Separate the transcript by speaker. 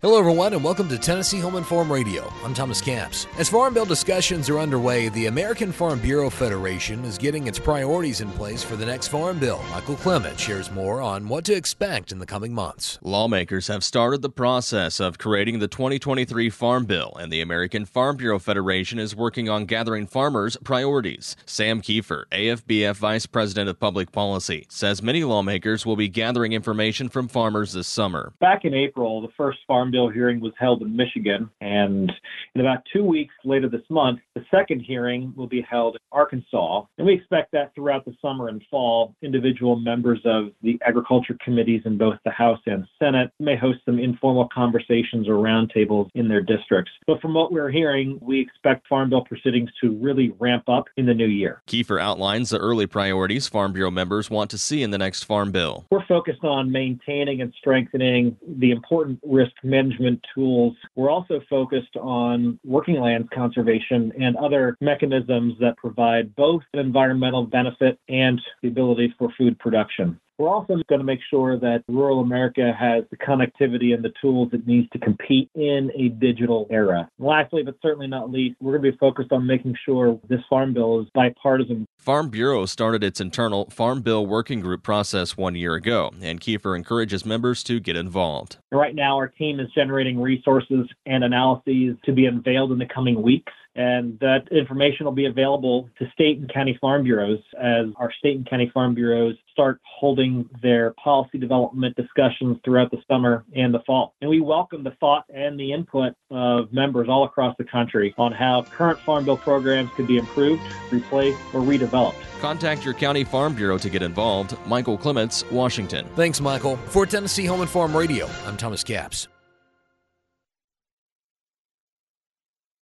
Speaker 1: Hello, everyone, and welcome to Tennessee Home and Farm Radio. I'm Thomas Camps. As Farm Bill discussions are underway, the American Farm Bureau Federation is getting its priorities in place for the next Farm Bill. Michael Clement shares more on what to expect in the coming months.
Speaker 2: Lawmakers have started the process of creating the 2023 Farm Bill, and the American Farm Bureau Federation is working on gathering farmers' priorities. Sam Kieffer, AFBF Vice President of Public Policy, says many lawmakers will be gathering information from farmers this summer.
Speaker 3: Back in April, the first Farm Farm Bill hearing was held in Michigan. And in about two weeks later this month, the second hearing will be held in Arkansas. And we expect that throughout the summer and fall, individual members of the agriculture committees in both the House and Senate may host some informal conversations or roundtables in their districts. But from what we're hearing, we expect Farm Bill proceedings to really ramp up in the new year.
Speaker 2: Kieffer outlines the early priorities Farm Bureau members want to see in the next Farm Bill.
Speaker 3: We're focused on maintaining and strengthening the important risk management management tools. We're also focused on working lands conservation and other mechanisms that provide both an environmental benefit and the ability for food production. We're also going to make sure that rural America has the connectivity and the tools it needs to compete in a digital era. And lastly, but certainly not least, we're going to be focused on making sure this farm bill is bipartisan.
Speaker 2: Farm Bureau started its internal Farm Bill Working Group process one year ago, and Kieffer encourages members to get involved.
Speaker 3: Right now, our team is generating resources and analyses to be unveiled in the coming weeks and that information will be available to state and county farm bureaus as our state and county farm bureaus start holding their policy development discussions throughout the summer and the fall. And we welcome the thought and the input of members all across the country on how current farm bill programs could be improved, replaced, or redeveloped.
Speaker 2: Contact your county farm bureau to get involved. Michael Clements, Washington.
Speaker 1: Thanks, Michael. For Tennessee Home and Farm Radio, I'm Thomas Capps.